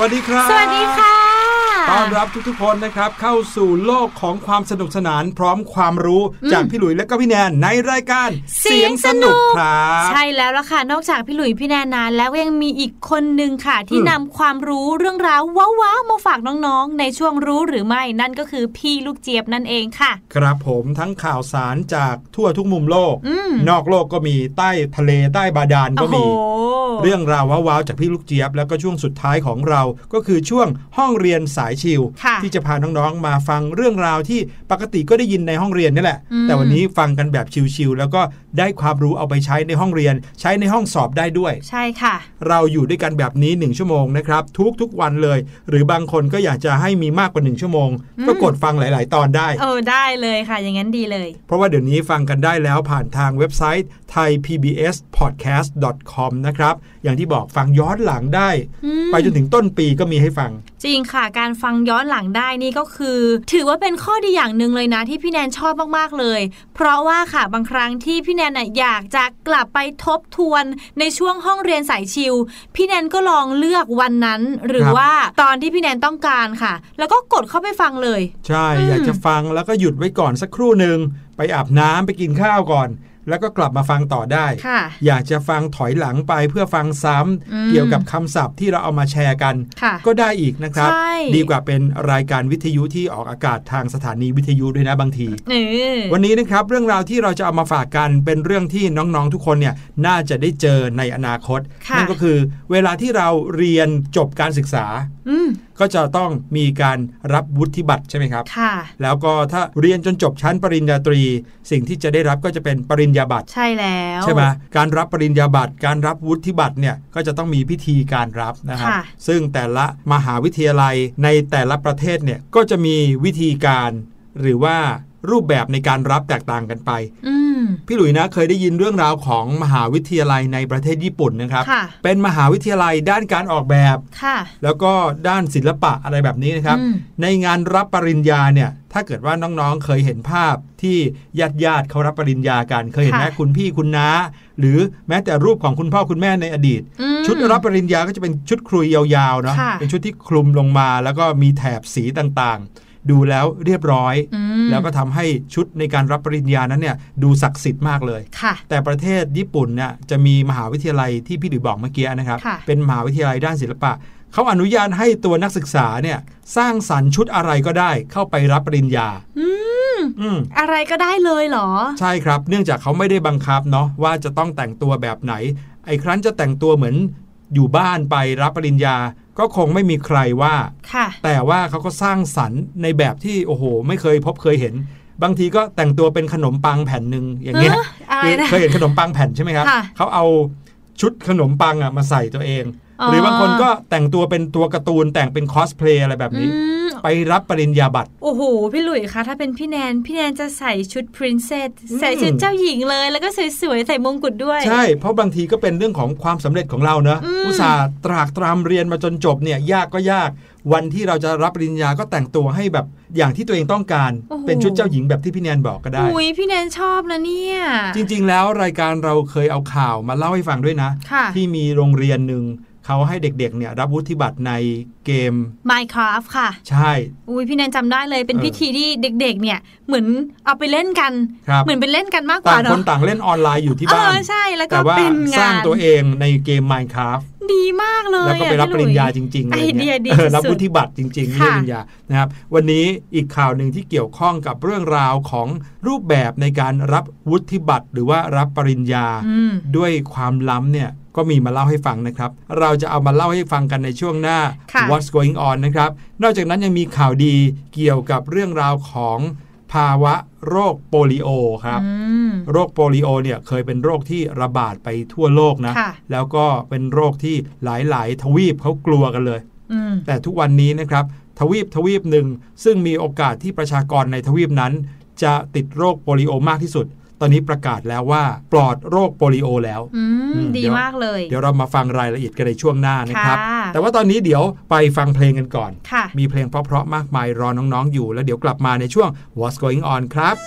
วัสดีครับ สวัสดีค่ะ ต้อนรับทุกๆคนนะครับเข้าสู่โลกของความสนุกสนานพร้อมความรู้จากพี่หลุยและก็พี่แนนในรายการเสียงสนุกครับใช่แล้วล่ะค่ะนอกจากพี่หลุยพี่แนนนานแล้วก็ยังมีอีกคนนึงค่ะ ที่อืมนำความรู้เรื่องราวว้าวๆมาฝากน้องๆ ในช่วงรู้หรือไม่นั่นก็คือพี่ลูกเจี๊ยบนั่นเองค่ะ ครับผมทั้งข่าวสารจากทั่วทุกมุมโลกอืมนอกโลกก็มีใต้ทะเลใต้บาดาลก็โอ้โหมี เรื่องราวว้าวๆจากพี่ลูกเจี๊ยบ แล้วก็ช่วงสุดท้ายของเราก็คือช่วงห้องเรียนสายชิลค่ะที่จะพาน้องๆมาฟังเรื่องราวที่ปกติก็ได้ยินในห้องเรียนนี่แหละอืมแต่วันนี้ฟังกันแบบชิลๆแล้วก็ได้ความรู้เอาไปใช้ในห้องเรียน ใช้ในห้องสอบได้ด้วย ใช่ค่ะ เราอยู่ด้วยกันแบบนี้ 1 ชั่วโมงนะครับทุกๆวันเลย หรือบางคนก็อยากจะให้มีมากกว่า 1 ชั่วโมงอืมก็กดฟังหลาย ๆ ตอนได้ เออได้เลยค่ะ อย่างนั้นดีเลย เพราะว่าเดี๋ยวนี้ฟังกันได้แล้วผ่านทางเว็บไซต์ thaipbspodcast.com นะครับอย่างที่บอกฟังย้อนหลังได้อืมไปจนถึงต้นปีก็มีให้ฟัง จริงค่ะ การฟังย้อนหลังได้นี่ก็คือ ถือว่าเป็นข้อดีอย่างหนึ่งเลยนะ ที่พี่แนนชอบมากๆเลย เพราะว่าค่ะบางครั้งที่พี่แนนน่ะอยากจะกลับไปทบทวนในช่วงห้องเรียนสายชิลพี่แนนก็ลองเลือกวันนั้น หรือครับว่าตอนที่พี่แนนต้องการค่ะ แล้วก็กดเข้าไปฟังเลย ใช่อืมอยากจะฟังแล้วก็หยุดไว้ก่อนสักครู่หนึ่งไปอาบน้ำไปกินข้าวก่อน แล้วก็กลับมาฟังต่อได้ค่ะอยากจะฟังถอยหลังไปเพื่อฟังซ้ำอืมเกี่ยวกับคำศัพท์ที่เราเอามาแชร์กันค่ะก็ได้อีกนะครับใช่ดีกว่าเป็นรายการวิทยุที่ออกอากาศทางสถานีวิทยุด้วยนะบางทีเออวันนี้นะครับเรื่องราวที่เราจะเอามาฝากกันเป็นเรื่องที่น้องๆทุกคนเนี่ยน่าจะได้เจอในอนาคตค่ะนั่นก็คือ เวลาที่เราเรียนจบการศึกษาอืม ก็จะต้องมีการรับวุฒิบัตรใช่ไหมครับค่ะแล้วก็ถ้าเรียนจนจบชั้นปริญญาตรี สิ่งที่จะได้รับก็จะเป็นปริญญาบัตร ใช่แล้ว ใช่ไหมการรับปริญญาบัตร การรับวุฒิบัตรเนี่ยก็จะต้องมีพิธีการรับนะครับค่ะซึ่งแต่ละมหาวิทยาลัยในแต่ละประเทศเนี่ยก็จะมีวิธีการหรือว่ารูปแบบในการรับแตกต่างกันไปอืม พี่หลุยนะเคยได้ยินเรื่องราวของมหาวิทยาลัยในประเทศญี่ปุ่นนะครับค่ะเป็นมหาวิทยาลัยด้านการออกแบบค่ะแล้วก็ด้านศิลปะอะไรแบบนี้นะครับอืมในงานรับปริญญาเนี่ยถ้าเกิดว่าน้องๆเคยเห็นภาพที่ญาติญาติๆเขารับปริญญากัน เคยเห็นไหมค่ะคุณพี่คุณน้า หรือแม้แต่รูปของคุณพ่อคุณแม่ในอดีตอืมชุดรับปริญญาก็จะเป็นชุดครุยยาวๆเนาะค่ะเป็นชุดที่คลุมลงมา แล้วก็มีแถบสีต่างๆ ดูแล้วเรียบร้อยอืมแล้วก็ทำให้ชุดในการรับปริญญานั้นเนี่ยดูศักดิ์สิทธิ์มากเลยค่ะแต่ประเทศญี่ปุ่นเนี่ยจะมีมหาวิทยาลัยที่พี่ดุยบอกเมื่อกี้นะครับค่ะเป็นมหาวิทยาลัยด้านศิลปะเขาอนุญาตให้ตัวนักศึกษาเนี่ยสร้างสรรค์ชุดอะไรก็ได้เข้าไปรับปริญญาอืมอืมอะไรก็ได้เลยเหรอ ใช่ครับ เนื่องจากเขาไม่ได้บังคับเนาะว่าจะต้องแต่งตัวแบบไหน ไอ้ครั้นจะแต่งตัวเหมือนอยู่บ้านไปรับปริญญา ก็คงไม่มีใครว่าค่ะแต่ว่าเขาก็สร้างสรรค์ในแบบที่โอ้โห ไม่เคยพบเคยเห็น บางทีก็แต่งตัวเป็นขนมปังแผ่นหนึ่งอย่างเงี้ยเอ้ออะไรคือนะเคยเห็นขนมปังแผ่นใช่ไหมครับค่ะเขาเอาชุดขนมปังอะมาใส่ตัวเองอ๋อ หรือบางคนก็แต่งตัวเป็นตัวการ์ตูนแต่งเป็นคอสเพลย์อะไรแบบอืนี้มไปรับปริญญาบัตร โอ้โห พี่หลุยคะ ถ้าเป็นพี่แนน พี่แนนจะใส่ชุดพรินเซสใส่ชุดเจ้าหญิงเลย แล้วก็สวยๆ ใส่มงกุฎด้วย ใช่ เพราะบางทีก็เป็นเรื่องของความสำเร็จของเราเนอะอืมอุตส่าห์ตรากตรำเรียนมาจนจบเนี่ยยากก็ยากวันที่เราจะรับปริญญาก็แต่งตัวให้แบบอย่างที่ตัวเองต้องการโอ้โหเป็นชุดเจ้าหญิงแบบที่พี่แนนบอกก็ได้อุ้ยพี่แนนชอบนะเนี่ย จริง ๆ แล้วรายการเราเคยเอาข่าวมาเล่าให้ฟังด้วยนะค่ะที่มีโรงเรียนหนึ่ง เขาให้เด็กๆเนี่ยรับวุฒิบัตรในเกม Minecraft ค่ะ ใช่ อุ้ยพี่แนนจำได้เลยเป็นเออพิธีที่เด็กๆ เนี่ยเหมือนเอาไปเล่นกันครับเหมือนเป็นเล่นกันมากกต่าว่างคเนาะนต่างเล่นออนไลน์อยู่ที่เอบ้านอใช่แล้วก็แต่ว่าเป็นงานสร้างตัวเองในเกม Minecraft ดีมากเลยแล้วก็ไปอะรับปพี่หลุริยญญาจริงๆไออะไรเดียเงี้ยดีเออรับสุดๆวุฒิบัตรจริงๆค่ะเรื่องปริญญานะครับวันนี้อีกข่าวหนึ่งที่เกี่ยวข้องกับเรื่องราวของรูปแบบในการรับวุฒิบัตรหรือว่ารับปริญญาอืมด้วยความล้ำเนี่ย ก็มีมาเล่าให้ฟังนะครับ เราจะเอามาเล่าให้ฟังกันในช่วงหน้าค่ะ What's going on นะครับ นอกจากนั้นยังมีข่าวดีเกี่ยวกับเรื่องราวของภาวะโรคโปลิโอครับอืมโรคโปลิโอเนี่ยเคยเป็นโรคที่ระบาดไปทั่วโลกนะค่ะแล้วก็เป็นโรคที่หลาย ๆ ทวีปเขากลัวกันเลยอืมแต่ทุกวันนี้นะครับทวีปทวีปหนึ่งซึ่งมีโอกาสที่ประชากรในทวีปนั้น จะติดโรคโปลิโอมากที่สุด ตอนนี้ประกาศแล้วว่าปลอดโรคโปลิโอแล้วอือืมมดีเดี๋ยวมากเลย เดี๋ยวเรามาฟังรายละเอียดกันในช่วงหน้านะครับค่ะแต่ว่าตอนนี้เดี๋ยวไปฟังเพลงกันก่อนค่ะมีเพลงเพราะๆมากมายรอน้องๆอยู่ แล้วเดี๋ยวกลับมาในช่วง What's Going On ครับ「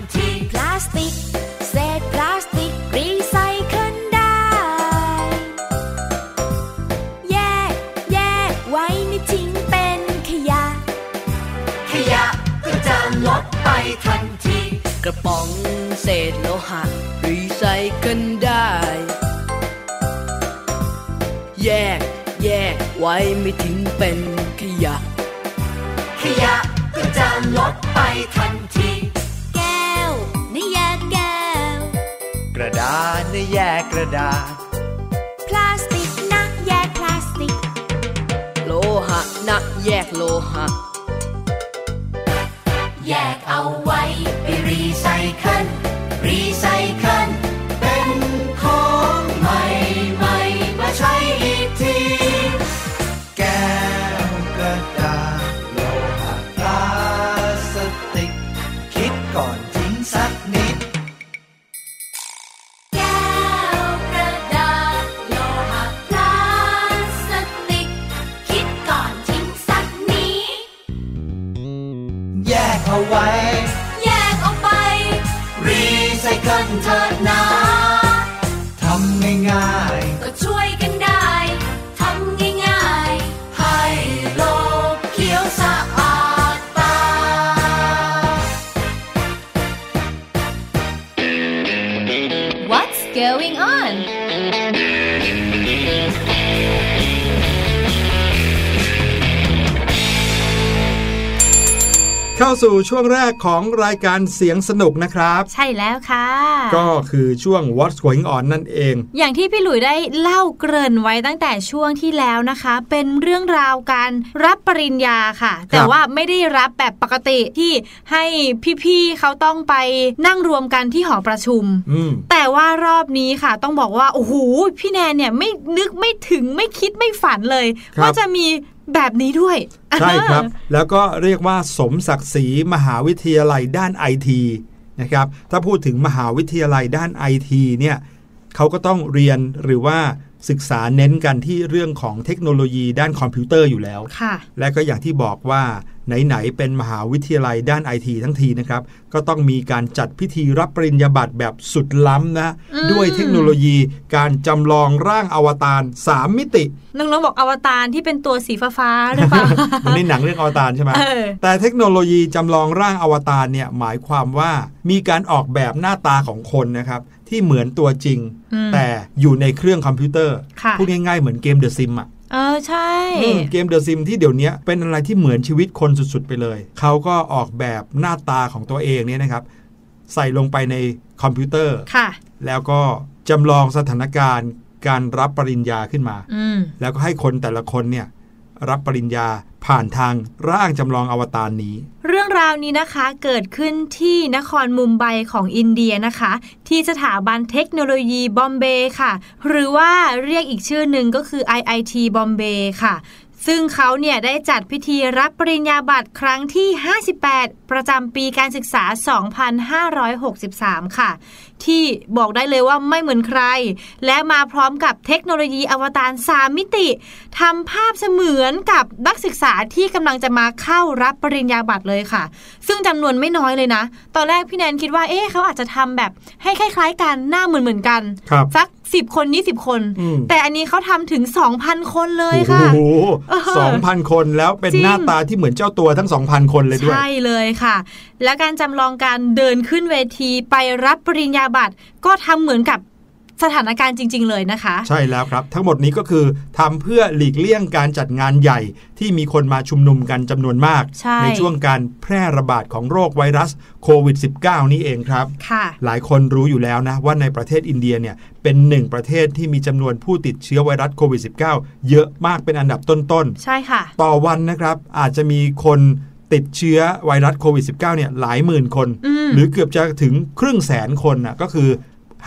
ว้ไม่ทิ้งเป็นขยะ ขยะก็จะลดไปทันที แก้ว ในแยกแก้ว กระดาษในแยกกระดาษ เข้าสู่ช่วงแรกของรายการเสียงสนุกนะครับ ใช่แล้วค่ะ ก็คือช่วงวัดส่วยอ่อนนั่นเอง อย่างที่พี่หลุยได้เล่าเกริ่นไว้ตั้งแต่ช่วงที่แล้วนะคะ เป็นเรื่องราวการรับปริญญาค่ะ แต่ว่าไม่ได้รับแบบปกติที่ให้พี่ๆเขาต้องไปนั่งรวมกันที่หอประชุม แต่ว่ารอบนี้ค่ะ ต้องบอกว่าโอ้โหพี่แนนเนี่ยไม่นึกไม่ถึงไม่คิดไม่ฝันเลย ว่าจะมี แบบนี้ด้วย ใช่ครับ แล้วก็เรียกว่าสมศักดิ์ศรีมหาวิทยาลัยด้านไอทีนะครับถ้าพูดถึงมหาวิทยาลัยด้านไอทีเนี่ยเขาก็ต้องเรียนหรือว่าศึกษาเน้นกันที่เรื่องของเทคโนโลยีด้านคอมพิวเตอร์อยู่แล้วค่ะและก็อย่างที่บอกว่า ไหนๆเป็นมหาวิทยาลัยด้านไอทีทั้งทีนะครับ ก็ต้องมีการจัดพิธีรับปริญญาบัตรแบบสุดล้ำนะอืมด้วยเทคโนโลยีการจำลองร่างอวตาร 3 มิติ น้องๆบอกอวตารที่เป็นตัวสีฟ้าๆหรือเปล่เหมือนในหนังเรื่องอวตารใช่ไหมเออแต่เทคโนโลยีจำลองร่างอวตารเนี่ยหมายความว่ามีการออกแบบหน้าตาของคนนะครับที่เหมือนตัวจริงอืมแต่อยู่ในเครื่องคอมพิวเตอร์ค่ะพูดง่ายๆเหมือนเกม The Sims อะ เออใช่อืมเกม The Sims ที่เดี๋ยวนี้เป็นอะไรที่เหมือนชีวิตคนสุดๆไปเลย เขาก็ออกแบบหน้าตาของตัวเองเนี่ยนะครับ ใส่ลงไปในคอมพิวเตอร์ค่ะ แล้วก็จำลองสถานการณ์การรับปริญญาขึ้นมาอืมแล้วก็ให้คนแต่ละคนเนี่ย รับปริญญาผ่านทางร่างจำลองอวตารนี้ เรื่องราวนี้นะคะเกิดขึ้นที่นครมุมไบของอินเดียนะคะ ที่สถาบันเทคโนโลยีบอมเบย์ค่ะ หรือว่าเรียกอีกชื่อหนึ่งก็คือ IIT บอมเบย์ค่ะ ซึ่งเขาเนี่ยได้จัดพิธีรับปริญญาบัตรครั้งที่ 58 ประจำปีการศึกษา 2563 ค่ะ ที่บอกได้เลยว่าไม่เหมือนใคร และมาพร้อมกับเทคโนโลยีอวตาร3มิติทำภาพเสมือนกับนักศึกษาที่กำลังจะมาเข้ารับปริญญาบัตรเลยค่ะ ซึ่งจำนวนไม่น้อยเลยนะ ตอนแรกพี่แนนคิดว่าเอ๊ะเขาอาจจะทำแบบให้คล้ายๆกันหน้าเหมือนเหมือนๆกันครับสัก 10 คน20คนอืมแต่อันนี้เขาทำถึง 2,000 คนเลยค่ะโอ้โหเออสองพันคนแล้วเป็นจริงหน้าตาที่เหมือนเจ้าตัวทั้งสองพันคนเลยด้วย ใช่เลยค่ะ และการจำลองการเดินขึ้นเวทีไปรับปริญญาบัตรก็ทำเหมือนกับ สถานการณ์จริง ๆ เลยนะคะ ใช่แล้วครับ ทั้งหมดนี้ก็คือทำเพื่อหลีกเลี่ยงการจัดงานใหญ่ ที่มีคนมาชุมนุมกันจำนวนมากใช่ช่วงการแพร่ระบาดของโรคไวรัสโควิด -19 นี่เองครับค่ะหลายคนรู้อยู่แล้วนะว่าในประเทศอินเดียเนี่ยเป็นหนึ่งประเทศที่มีจำนวนผู้ติดเชื้อไวรัสโควิด -19 เยอะมากเป็นอันดับต้นใช่ค่ะๆต่อวันนะครับอาจจะมีคนติดเชื้อไวรัสโควิด -19 เนี่ยหลายหมื่นคนอืมหรือเกือบจะถึงครึ่งแสนคนนะก็คือ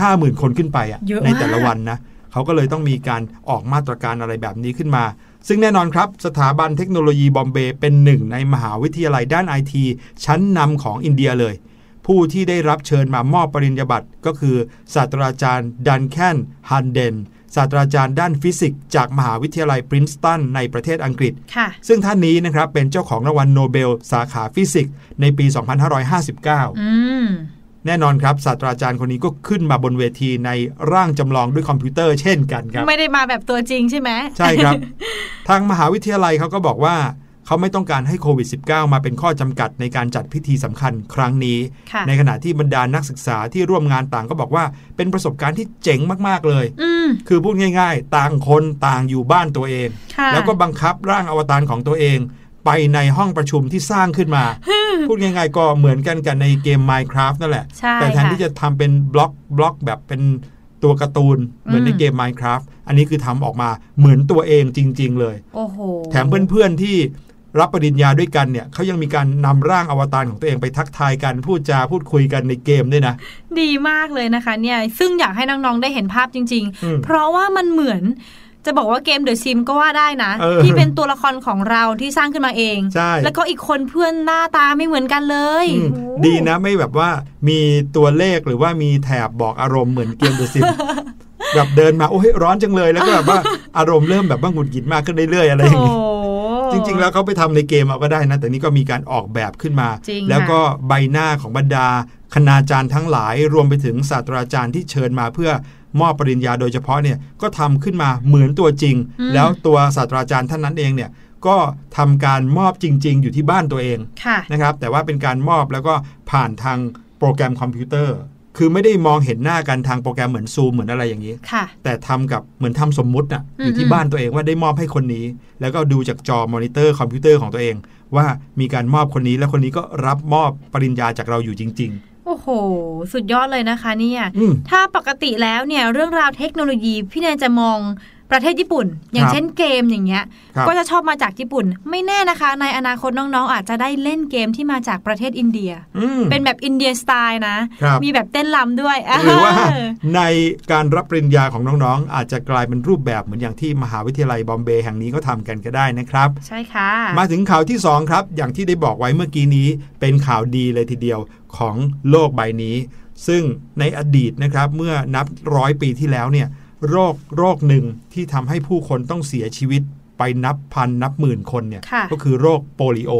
50,000 คนขึ้นไปอะเยอะในแต่ละมากวันนะเขาก็เลยต้องมีการออกมาตรการอะไรแบบนี้ขึ้นมา ซึ่งแน่นอนครับ สถาบันเทคโนโลยีบอมเบย์เป็นหนึ่งในมหาวิทยาลัยด้านไอทีชั้นนำของอินเดียเลย ผู้ที่ได้รับเชิญมามอบปริญญาบัตรก็คือศาสตราจารย์ดันแคนฮัลเดนศาสตราจารย์ด้านฟิสิกส์จากมหาวิทยาลัยปรินสตันในประเทศอังกฤษค่ะซึ่งท่านนี้นะครับเป็นเจ้าของรางวัลโนเบล สาขาฟิสิกส์ในปี 2559อืม แน่นอนครับศาสตราจารย์คนนี้ก็ขึ้นมาบนเวทีในร่างจำลองด้วยคอมพิวเตอร์เช่นกันครับไม่ได้มาแบบตัวจริงใช่ไหมใช่ครับ ทางมหาวิทยาลัยเขาก็บอกว่าเขาไม่ต้องการให้โควิด -19 มาเป็นข้อจำกัดในการจัดพิธีสำคัญครั้งนี้ค่ะในขณะที่บรรดานักศึกษาที่ร่วมงานต่างก็บอกว่า เป็นประสบการณ์ที่เจ๋งมาก ๆ เลยอืมคือพูดง่าย ๆ ต่างคนต่างอยู่บ้านตัวเองค่ะแล้วก็บังคับร่างอวตารของตัวเอง ไปในห้องประชุมที่สร้างขึ้นมา พูดง่ายๆก็เหมือนกันกันในเกม Minecraft นั่นแหละใช่แต่แทนค่ะที่จะทำเป็นบล็อกบล็อกแบบเป็นตัวการ์ตูนเหมือนในอืมเกม Minecraft อันนี้คือทำออกมาเหมือนตัวเองจริง ๆ เลยโอ้โหแถมเพื่อนๆที่รับปริญญาด้วยกันเนี่ยเขายังมีการนำร่างอวตารของตัวเองไปทักทายกันพูดจาพูดคุยกันในเกมด้วยนะ ดีมากเลยนะคะเนี่ยซึ่งอยากให้น้องๆได้เห็นภาพจริงอืมๆเพราะว่ามันเหมือน จะบอกว่าเกมเดอะซิมก็ว่าได้นะเออที่เป็นตัวละครของเราที่สร้างขึ้นมาเองใช่แล้วก็อีกคนเพื่อนหน้าตาไม่เหมือนกันเลยอืมโอ้ดีนะไม่แบบว่ามีตัวเลขหรือว่ามีแถบบอกอารมณ์เหมือนเกมเดอะซิมแบบเดินมา โอ้ยร้อนจังเลยแล้วก็แบบว่าอารมณ์เริ่มแบบว่าหงุดหงิดมากขึ้นเรื่อยๆอะไรอย่างโอ้นี้จริง ๆ แล้วเขาไปทำในเกมเอาก็ได้นะ แต่นี่ก็มีการออกแบบขึ้นมาจริงแล้วก็ค่ะใบหน้าของบรรดาคณาจารย์ทั้งหลายรวมไปถึงศาสตราจารย์ที่เชิญมาเพื่อ มอบปริญญาโดยเฉพาะเนี่ยก็ทำขึ้นมาเหมือนตัวจริงอืมแล้วตัวศาสตราจารย์ท่านนั้นเองเนี่ยก็ทำการมอบจริง ๆ อยู่ที่บ้านตัวเองค่ะนะครับ แต่ว่าเป็นการมอบแล้วก็ผ่านทางโปรแกรมคอมพิวเตอร์ คือไม่ได้มองเห็นหน้ากันทางโปรแกรมเหมือนซูมเหมือนอะไรอย่างนี้ค่ะแต่ทำกับเหมือนทำสมมุติน่ะอืมอยู่ที่บ้านตัวเองว่าได้มอบให้คนนี้ แล้วก็ดูจากจอมอนิเตอร์คอมพิวเตอร์ของตัวเอง ว่ามีการมอบคนนี้แล้วคนนี้ก็รับมอบปริญญาจากเราอยู่จริง โอ้โห สุดยอดเลยนะคะเนี่ยอืมถ้าปกติแล้วเนี่ยเรื่องราวเทคโนโลยีพี่แนนจะมอง ประเทศญี่ปุ่น อย่างครับเช่นเกมอย่างเงี้ยครับก็จะชอบมาจากญี่ปุ่น ไม่แน่นะคะ ในอนาคตน้องๆ อาจจะได้เล่นเกมที่มาจากประเทศอินเดียอืมเป็นแบบอินเดียสไตล์นะครับมีแบบเต้นรำด้วยหรือว่าเออในการรับปริญญาของน้องๆ อาจจะกลายเป็นรูปแบบเหมือนอย่างที่มหาวิทยาลัยบอมเบย์แห่งนี้ก็ทำกันก็ได้นะครับ ใช่ค่ะ มาถึงข่าวที่ 2 ครับ อย่างที่ได้บอกไว้เมื่อกี้นี้ เป็นข่าวดีเลยทีเดียวของโลกใบนี้ ซึ่งในอดีตนะครับเมื่อนับร้อยปีที่แล้วเนี่ย โรคโรคหนึ่งที่ทำให้ผู้คนต้องเสียชีวิตไปนับพันนับหมื่นคนเนี่ยค่ะก็คือโรคโปลิโอ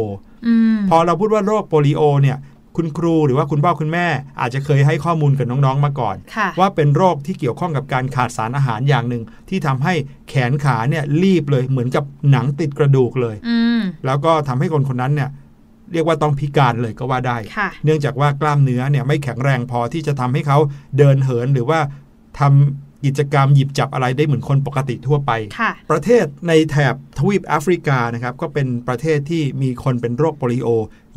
อืมพอเราพูดว่าโรคโปลิโอเนี่ยคุณครูหรือว่าคุณพ่อคุณแม่ อาจจะเคยให้ข้อมูลกับน้องๆมาก่อนค่ะว่าเป็นโรคที่เกี่ยวข้องกับการขาดสารอาหารอย่างหนึ่ง ที่ทำให้แขนขาเนี่ยรีบเลยเหมือนกับหนังติดกระดูกเลยอืมแล้วก็ทำให้คนคนนั้นเนี่ยเรียกว่าต้องพิการเลยก็ว่าได้ค่ะเนื่องจากว่ากล้ามเนื้อเนี่ยไม่แข็งแรงพอที่จะทำให้เขาเดินเหินหรือว่าทำ กิจกรรมหยิบจับอะไรได้เหมือนคนปกติทั่วไปค่ะประเทศในแถบทวีปแอฟริกานะครับก็เป็นประเทศที่มีคนเป็นโรคโปลิโอ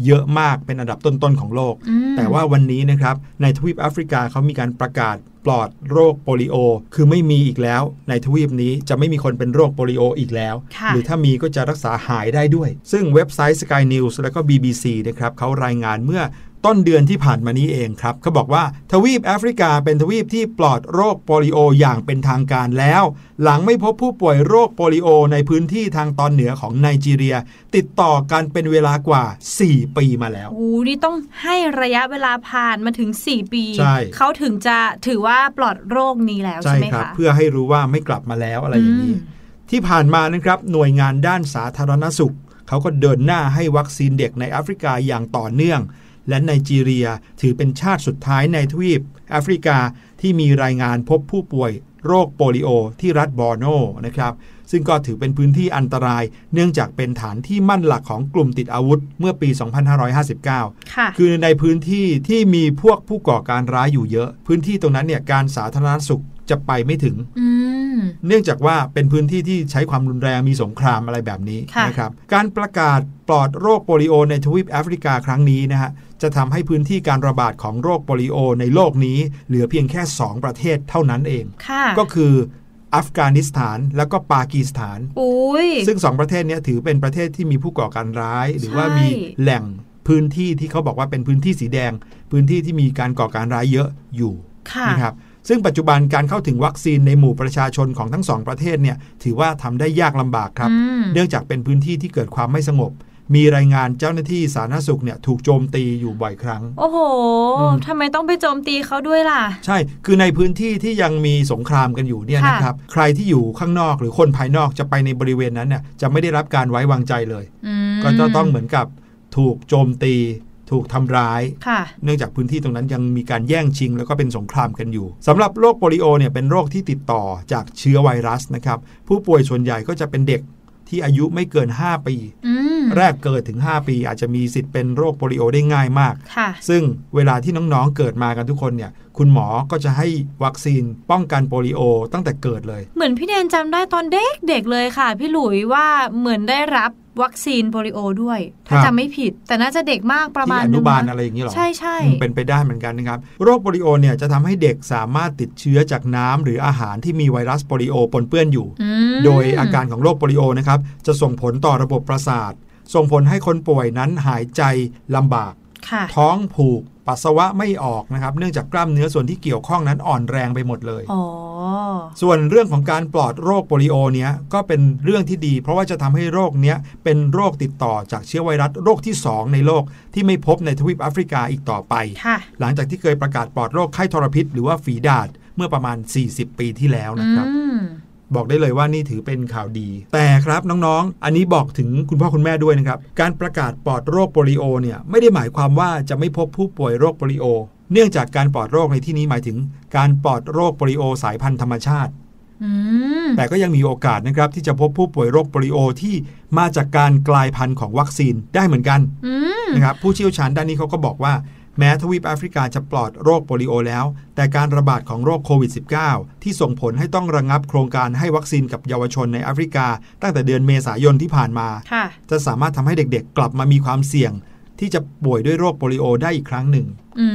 เยอะมากเป็นอันดับต้นๆของโลกอืมแต่ว่าวันนี้นะครับในทวีปแอฟริกาเขามีการประกาศปลอดโรคโปลิโอ คือไม่มีอีกแล้ว ในทวีปนี้จะไม่มีคนเป็นโรคโปลิโออีกแล้วค่ะหรือถ้ามีก็จะรักษาหายได้ด้วย ซึ่งเว็บไซต์ Sky News แล้วก็ BBC นะครับเขารายงานเมื่อ ต้นเดือนที่ผ่านมานี้เองครับเขาบอกว่าทวีปแอฟริกาเป็นทวีปที่ปลอดโรคโปลิโออย่างเป็นทางการแล้ว หลังไม่พบผู้ป่วยโรคโปลิโอในพื้นที่ทางตอนเหนือของไนจีเรีย ติดต่อกันเป็นเวลากว่า 4 ปีมาแล้วโอ้นี่ต้องให้ระยะเวลาผ่านมาถึง 4 ปีใช่เขาถึงจะถือว่าปลอดโรคนี้แล้วใช่ใช่ไหมครับคะเพื่อให้รู้ว่าไม่กลับมาแล้วอะไรอย่างนี้มที่ผ่านมานะครับหน่วยงานด้านสาธารณสุข เขาก็เดินหน้าให้วัคซีนเด็กในแอฟริกาอย่างต่อเนื่อง และไนจีเรียถือเป็นชาติสุดท้ายในทวีปแอฟริกาที่มีรายงานพบผู้ป่วยโรคโปลิโอที่รัฐบอร์โนนะครับ ซึ่งก็ถือเป็นพื้นที่อันตราย เนื่องจากเป็นฐานที่มั่นหลักของกลุ่มติดอาวุธเมื่อปี 2559 ค่ะ คือในพื้นที่ที่มีพวกผู้ก่อการร้ายอยู่เยอะ พื้นที่ตรงนั้นเนี่ยการสาธารณสุขจะไปไม่ถึงอืมเนื่องจากว่าเป็นพื้นที่ที่ใช้ความรุนแรงมีสงครามอะไรแบบนี้ค่ะนะครับ การประกาศปลอดโรคโปลิโอในทวีปแอฟริกาครั้งนี้นะฮะ จะทำให้พื้นที่การระบาดของโรคโปลิโอในโลกนี้ เหลือเพียงแค่ 2 ประเทศเท่านั้นเองค่ะก็คืออัฟกานิสถานแล้วก็ปากีสถานอุ้ยซึ่งสองประเทศเนี้ถือเป็นประเทศที่มีผู้ก่อการร้าย หรือว่าใช่มีแหล่งพื้นที่ที่เขาบอกว่าเป็นพื้นที่สีแดง พื้นที่ที่มีการก่อการร้ายเยอะอยู่ค่ะนะครับซึ่งปัจจุบันการเข้าถึงวัคซีนในหมู่ประชาชนของทั้งสองประเทศเนี่ยถือว่าทำได้ยากลำบากครับอืมเนื่องจากเป็นพื้นที่ที่เกิดความไม่สงบ มีรายงานเจ้าหน้าที่สาธารณสุขเนี่ยถูกโจมตีอยู่บ่อยครั้ง โอ้โหอืมทำไมต้องไปโจมตีเขาด้วยล่ะ ใช่คือในพื้นที่ที่ยังมีสงครามกันอยู่เนี่ยค่ะนะครับ ใครที่อยู่ข้างนอกหรือคนภายนอกจะไปในบริเวณนั้นเนี่ยจะไม่ได้รับการไว้วางใจเลยอืมก็จะต้องเหมือนกับถูกโจมตีถูกทำร้ายค่ะเนื่องจากพื้นที่ตรงนั้นยังมีการแย่งชิง แล้วก็เป็นสงครามกันอยู่สำหรับโรคโปลิโอเนี่ยเป็นโรคที่ติดต่อจากเชื้อไวรัสนะครับ ผู้ป่วยส่วนใหญ่ก็จะเป็นเด็ก ที่อายุไม่เกิน 5 ปีอืมแรกเกิดถึง 5 ปี อาจจะมีสิทธิ์เป็นโรคโปลิโอได้ง่ายมากค่ะซึ่งเวลาที่น้องๆเกิดมากันทุกคนเนี่ย คุณหมอก็จะให้วัคซีนป้องกันโปลิโอตั้งแต่เกิดเลย เหมือนพี่แนนจำได้ตอนเด็กเด็กๆเลยค่ะ พี่หลุยว่าเหมือนได้รับ วัคซีนโปลิโอด้วย ถ้าครับจำไม่ผิด แต่น่าจะเด็กมากประที่มาณอนุบาลงอะไรอย่างนี้หรอ ใช่ใช่อืมเป็นไปได้เหมือนกันนะครับ โรคโปลิโอเนี่ยจะทำให้เด็กสามารถติดเชื้อจากน้ำหรืออาหารที่มีไวรัสโปลิโอปนเปื้อนอยู่อืมโดยอาการของโรคโปลิโอนะครับจะส่งผลต่อระบบประสาท ส่งผลให้คนป่วยนั้นหายใจลำบากค่ะท้องผูก ปัสสาวะไม่ออกนะครับ เนื่องจากกล้ามเนื้อส่วนที่เกี่ยวข้องนั้นอ่อนแรงไปหมดเลยอ๋อส่วนเรื่องของการปลอดโรคโปลิโอเนี้ยก็เป็นเรื่องที่ดี เพราะว่าจะทำให้โรคเนี้ยเป็นโรคติดต่อจากเชื้อไวรัสโรคที่ 2 ในโลกที่ไม่พบในทวีปแอฟริกาอีกต่อไปค่ะหลังจากที่เคยประกาศปลอดโรคไข้ทรพิษ หรือว่าฝีดาษเมื่อประมาณ 40 ปีที่แล้วนะครับอืม บอกได้เลยว่านี่ถือเป็นข่าวดี แต่ครับน้องๆ อันนี้บอกถึงคุณพ่อคุณแม่ด้วยนะครับ การประกาศปลอดโรคโปลิโอเนี่ยไม่ได้หมายความว่าจะไม่พบผู้ป่วยโรคโปลิโอ เนื่องจากการปลอดโรคในที่นี้หมายถึง การปลอดโรคโปลิโอสายพันธุ์ธรรมชาติแต่ก็ยังมีโอกาสนะครับที่จะพบผู้ป่วยโรคโปลิโอที่มาจากการกลายพันธุ์ของวัคซีนได้เหมือนกันนะครับผู้เชี่ยวชาญด้านนี้เขาก็บอกว่า แม้ทวีปแอฟริกาจะปลอดโรคโปลิโอแล้ว แต่การระบาดของโรคโควิด -19 ที่ส่งผลให้ต้องระงับโครงการให้วัคซีนกับเยาวชนในแอฟริกา ตั้งแต่เดือนเมษายนที่ผ่านมาค่ะจะสามารถทำให้เด็กๆ กลับมามีความเสี่ยง ที่จะป่วยด้วยโรคโปลิโอได้อีกครั้งหนึ่งอื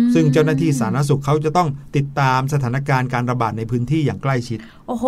มซึ่งเจ้าหน้าที่สาธารณสุขเขาจะต้องติดตามสถานการณ์การระบาดในพื้นที่อย่างใกล้ชิด โอ้โห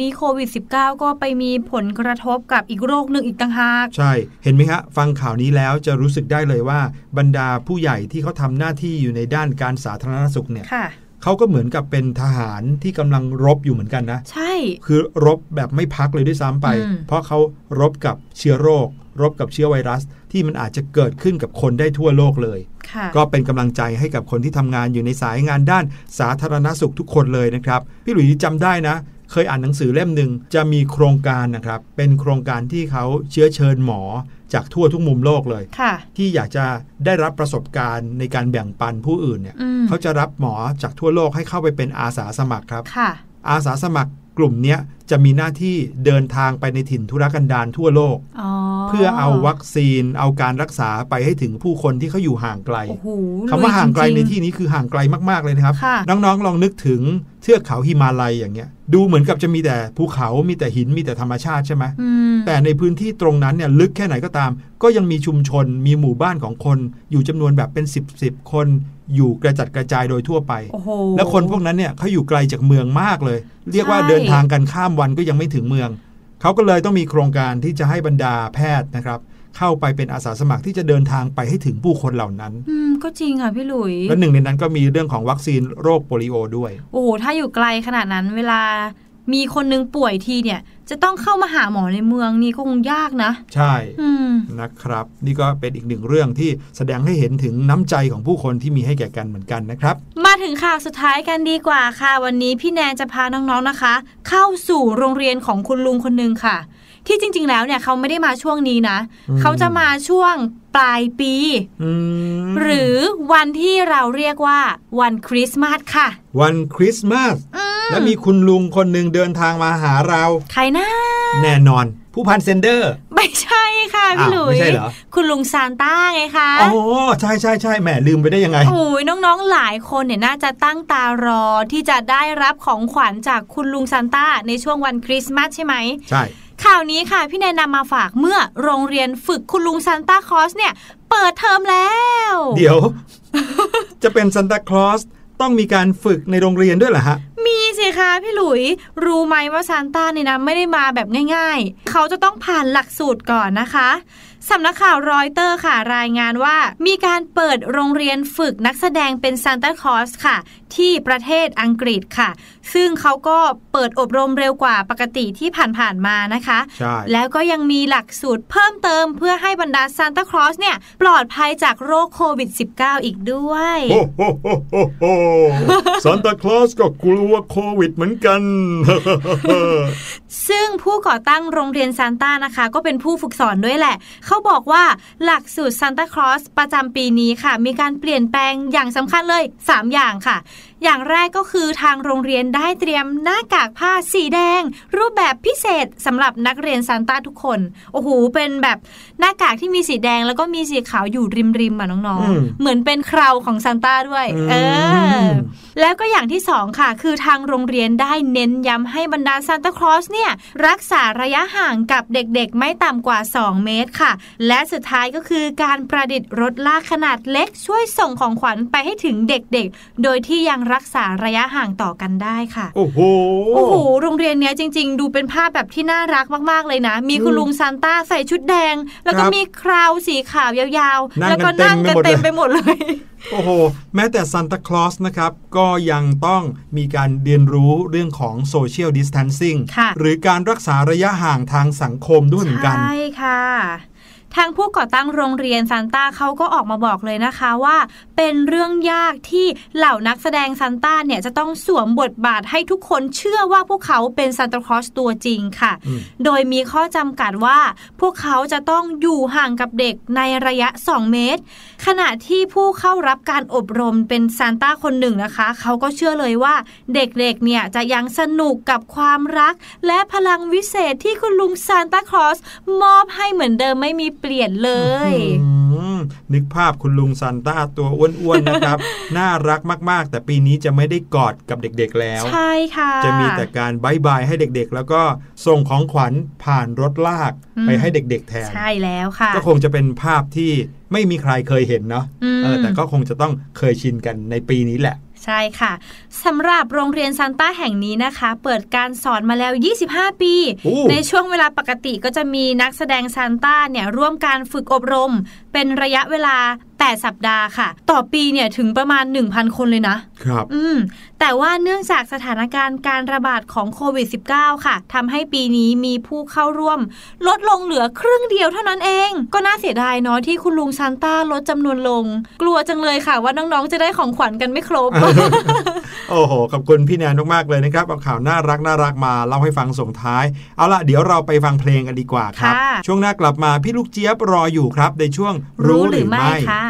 นี่โควิด -19 ก็ไปมีผลกระทบกับอีกโรคหนึ่งอีกต่างหาก ใช่ เห็นไหมฮะ ฟังข่าวนี้แล้วจะรู้สึกได้เลยว่า บรรดาผู้ใหญ่ที่เขาทำหน้าที่อยู่ในด้านการสาธารณสุขเนี่ยค่ะ เขาก็เหมือนกับเป็นทหารที่กำลังรบอยู่เหมือนกันนะ ใช่ คือรบแบบไม่พักเลยด้วยซ้ำไปอืมเพราะเขารบกับเชื้อโรค รบกับเชื้อไวรัส ที่มันอาจจะเกิดขึ้นกับคนได้ทั่วโลกเลยค่ะก็เป็นกำลังใจให้กับคนที่ทำงานอยู่ในสายงานด้านสาธารณสุขทุกคนเลยนะครับ พี่หลุยส์จำได้นะเคยอ่านหนังสือเล่มหนึ่งจะมีโครงการนะครับ เป็นโครงการที่เขาเชื้อเชิญหมอ จากทั่วทุกมุมโลกเลยค่ะที่อยากจะได้รับประสบการณ์ในการแบ่งปันผู้อื่นเนี่ยอืมเขาจะรับหมอจากทั่วโลกให้เข้าไปเป็นอาสาสมัครครับค่ะอาสาสมัครกลุ่มเนี้ย จะมีหน้าที่เดินทางไปในถิ่นทุรกันดารทั่วโลกอ๋อเพื่อเอาวัคซีนเอาการรักษาไปให้ถึงผู้คนที่เขาอยู่ห่างไกลโอ้โหคำว่าห่างไกลจริในที่นี้คือห่างไกลมากๆเลยนะครับค่ะน้องๆลองนึกถึงเทือกเขาฮิมาลัยอย่างเงี้ย ดูเหมือนกับจะมีแต่ภูเขามีแต่หินมีแต่ธรรมชาติใช่ไหมอืมแต่ในพื้นที่ตรงนั้นเนี่ยลึกแค่ไหนก็ตาม ก็ยังมีชุมชนมีหมู่บ้านของคน อยู่จำนวนแบบเป็น 10บสคนอยู่กระจัดกระจายโดยทั่วไปโอ้โหแล้วคนพวกนั้นเนี่ยเขาอยู่ไกลจากเมืองมากเลย เรียกว่าใช่เดินทางกันข้ามวันก็ยังไม่ถึงเมือง เขาก็เลยต้องมีโครงการที่จะให้บรรดาแพทย์นะครับเข้าไปเป็นอาสาสมัครที่จะเดินทางไปให้ถึงผู้คนเหล่านั้น อืม ก็จริงค่ะพี่หลุย และหนึ่งในนั้นก็มีเรื่องของวัคซีนโรคโปลิโอด้วย โอ้โห ถ้าอยู่ไกลขนาดนั้นเวลา มีคนนึงป่วยทีเนี่ย จะต้องเข้ามาหาหมอในเมืองนี่ก็คงยากนะ ใช่อืมนะครับ นี่ก็เป็นอีกหนึ่งเรื่องที่แสดงให้เห็นถึงน้ำใจของผู้คนที่มีให้แก่กันเหมือนกันนะครับ มาถึงข่าวสุดท้ายกันดีกว่าค่ะ วันนี้พี่แนนจะพาน้องๆนะคะ เข้าสู่โรงเรียนของคุณลุงคนหนึ่งค่ะ ที่จริง ๆ แล้วเนี่ยเขาไม่ได้มาช่วงนี้นะอืมเขาจะมาช่วงปลายปีอืมหรือวันที่เราเรียกว่าวันคริสต์มาสค่ะ วันคริสต์มาสและมีคุณลุงคนหนึ่งเดินทางมาหาเรา ใครนะแน่นอน ผู้พันเซนเดอร์ ไม่ใช่ค่ะพี่อ้าวหลุยไม่ใช่เหรอคุณลุงซานต้าไงคะอ๋อใช่ใช่ใช่แหมลืมไปได้ยังไงโอ้ยน้องๆหลายคนเนี่ยน่าจะตั้งตารอที่จะได้รับของขวัญจากคุณลุงซานต้าในช่วงวันคริสต์มาสใช่ไหมใช่ ข่าวนี้ค่ะ พี่แนนนำมาฝากเมื่อโรงเรียนฝึกคุณลุงซานต้าคลอสเนี่ย เปิดเทอมแล้ว เดี๋ยว จะเป็นซันตาคลอสต้องมีการฝึกในโรงเรียนด้วยเหรอฮะ มีสิคะพี่หลุย รู้ไหมว่าซานต้าเนี่ยนะไม่ได้มาแบบง่าย ๆ เขาจะต้องผ่านหลักสูตรก่อนนะคะสำนักข่าวรอยเตอร์ค่ะ รายงานว่า มีการเปิดโรงเรียนฝึกนักแสดงเป็นซานตาคลอสค่ะ ที่ประเทศอังกฤษค่ะ ซึ่งเขาก็เปิดอบรมเร็วกว่าปกติที่ผ่านๆมานะคะ ใช่ แล้วก็ยังมีหลักสูตรเพิ่มเติมเพื่อให้บรรดาซานตาคลอสเนี่ย ปลอดภัยจากโรคโควิด -19 อีกด้วย โอ้โหโหโหโหซันตาคลอสก็กลัวโควิดเหมือนกัน ซึ่งผู้ก่อตั้งโรงเรียนซานต้านะคะ ก็เป็นผู้ฝึกสอนด้วยแหละเขาบอกว่าหลักสูตรซานตาคลอสประจำปีนี้ค่ะ มีการเปลี่ยนแปลงอย่างสำคัญเลย 3 อย่างค่ะ อย่างแรกก็คือทางโรงเรียนได้เตรียมหน้ากากผ้าสีแดง รูปแบบพิเศษสำหรับนักเรียนซานต้าทุกคน โอ้โห เป็นแบบหน้ากากที่มีสีแดงแล้วก็มีสีขาวอยู่ริมริมๆอะน้องอืมๆเหมือนเป็นคราวของซานต้าด้วยอืมเออ แล้วก็อย่างที่สองค่ะ คือทางโรงเรียนได้เน้นย้ำให้บรรดาซานตาคลอสเนี่ยรักษาระยะห่างกับเด็กๆ ไม่ต่ำกว่า 2 เมตรค่ะ และสุดท้ายก็คือการประดิษฐ์รถลากขนาดเล็กช่วยส่งของขวัญไปให้ถึงเด็กๆ โดยที่ยังรักษาระยะห่างต่อกันได้ค่ะ โอ้โหโอ้โหโรงเรียนเนี้ยจริง ๆ ดูเป็นภาพแบบที่น่ารักมากๆเลยนะ มีคุณลุงซานต้าใส่ชุดแดง แล้วก็ครับมีคราวสีขาวยาวๆนั่งแล้วก็กันเต็นั่มงไปกันหมดเลยเต็มไปหมดเลยโอ้โห แม้แต่ซันตาคลอสนะครับ ก็ยังต้องมีการเรียนรู้เรื่องของโซเชียลดิส a ทนซิ่งค่ะหรือการรักษาระยะห่างทางสังคมด้วยเหมือนกัน ใช่ค่ะ ทางผู้ก่อตั้งโรงเรียนซานต้าเขาก็ออกมาบอกเลยนะคะว่า เป็นเรื่องยากที่เหล่านักแสดงซานต้าเนี่ยจะต้องสวมบทบาทให้ทุกคนเชื่อว่าพวกเขาเป็นซานตาคลอสตัวจริงค่ะอืมโดยมีข้อจำกัดว่า พวกเขาจะต้องอยู่ห่างกับเด็กในระยะ 2 เมตร ขณะที่ผู้เข้ารับการอบรมเป็นซานต้าคนหนึ่งนะคะ เขาก็เชื่อเลยว่าเด็กๆเนี่ยจะยังสนุกกับความรัก และพลังวิเศษที่คุณลุงซานตาคลอสมอบให้เหมือนเดิมไม่มีเปลี่ยนเลยอืมนึกภาพคุณลุงซันต้าตัวอ้วนๆนะครับ น่ารักมากๆ แต่ปีนี้จะไม่ได้กอดกับเด็กๆแล้ว ใช่ค่ะ จะมีแต่การ bye bye ให้เด็กๆ แล้วก็ส่งของขวัญผ่านรถลากอืมไปให้เด็กๆแทน ใช่แล้วค่ะ ก็คงจะเป็นภาพที่ไม่มีใครเคยเห็นเนาะอืมเออแต่ก็คงจะต้องเคยชินกันในปีนี้แหละใช่ค่ะสำหรับโรงเรียนซันต้าแห่งนี้นะคะ เปิดการสอนมาแล้ว 25 ปีโอ้ในช่วงเวลาปกติก็จะมีนักแสดงซันต้าเนี่ยร่วมการฝึกอบรม เป็นระยะเวลา 8 สัปดาห์ค่ะ ต่อปีเนี่ยถึงประมาณ 1,000 คนเลยนะ ครับ อืม แต่ว่าเนื่องจากสถานการณ์การระบาดของโควิด -19 ค่ะทำให้ปีนี้มีผู้เข้าร่วม ลดลงเหลือครึ่งเดียวเท่านั้นเอง ก็น่าเสียดายเนาะที่คุณลุงซานต้าลดจำนวนลง กลัวจังเลยค่ะว่าน้องๆจะได้ของขวัญกันไม่ครบโอ้โห ขอบคุณพี่แนนมากๆเลยนะครับเอาข่าวน่ารักน่ารักมาเล่าให้ฟังส่งท้าย เอาละเดี๋ยวเราไปฟังเพลงกันดีกว่าครับค่ะช่วงหน้ากลับมาพี่ลูกเจี๊ยบรออยู่ครับ ในช่วงรู้หรือไม่ค่ะ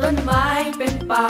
ต้นไม้เป็นป่า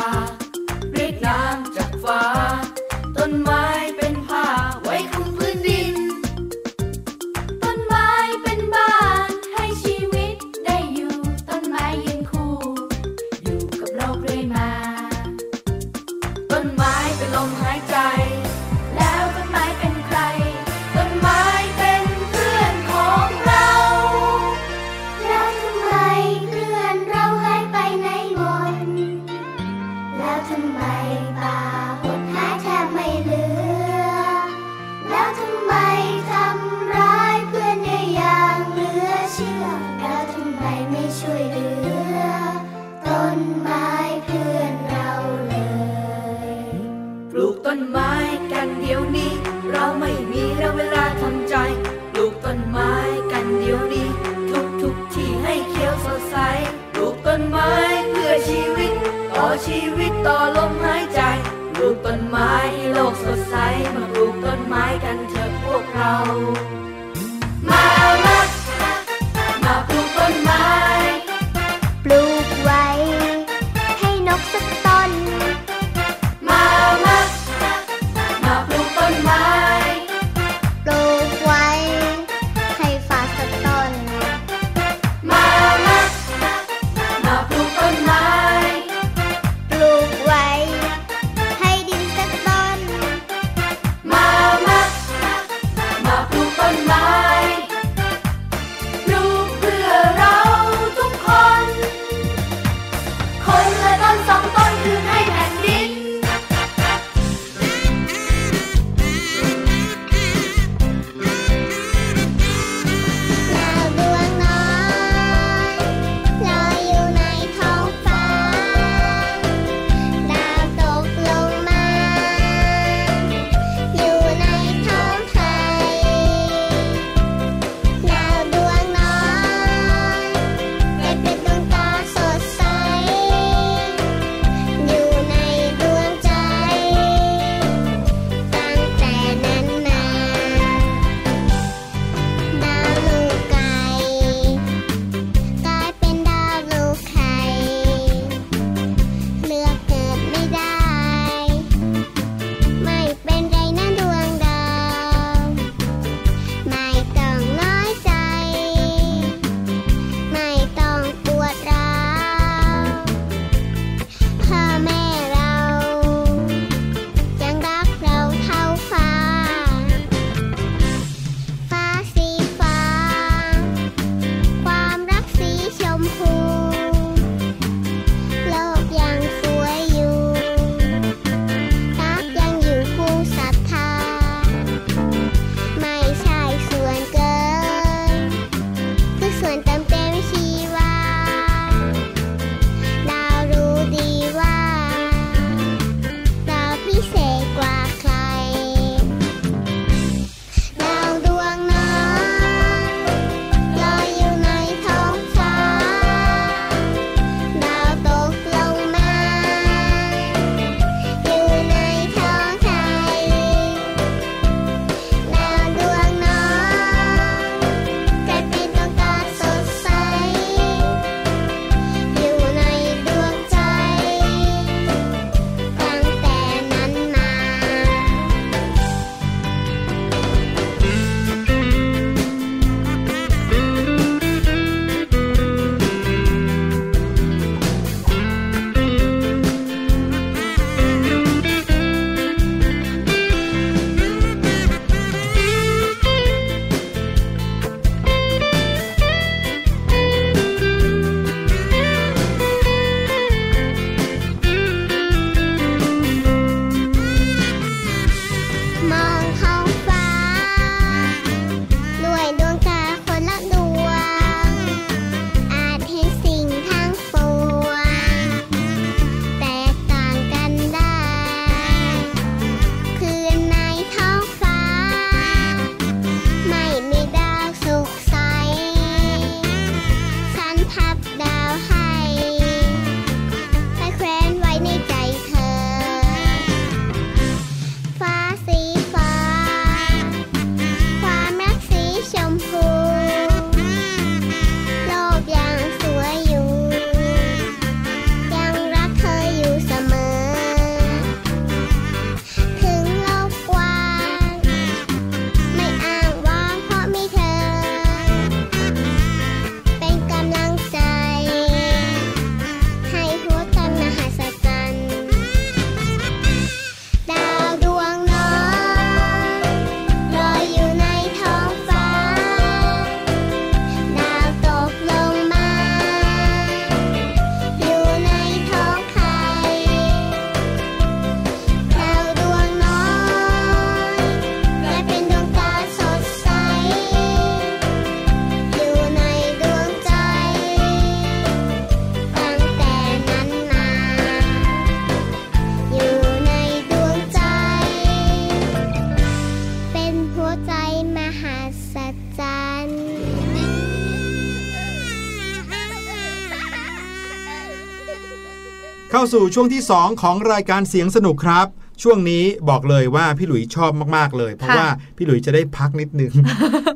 าสู่ช่วงที่ 2 ของรายการเสียงสนุกครับ ช่วงนี้บอกเลยว่าพี่หลุยชอบมากๆเลย เพราะค่ะว่าพี่หลุยจะได้พักนิดนึง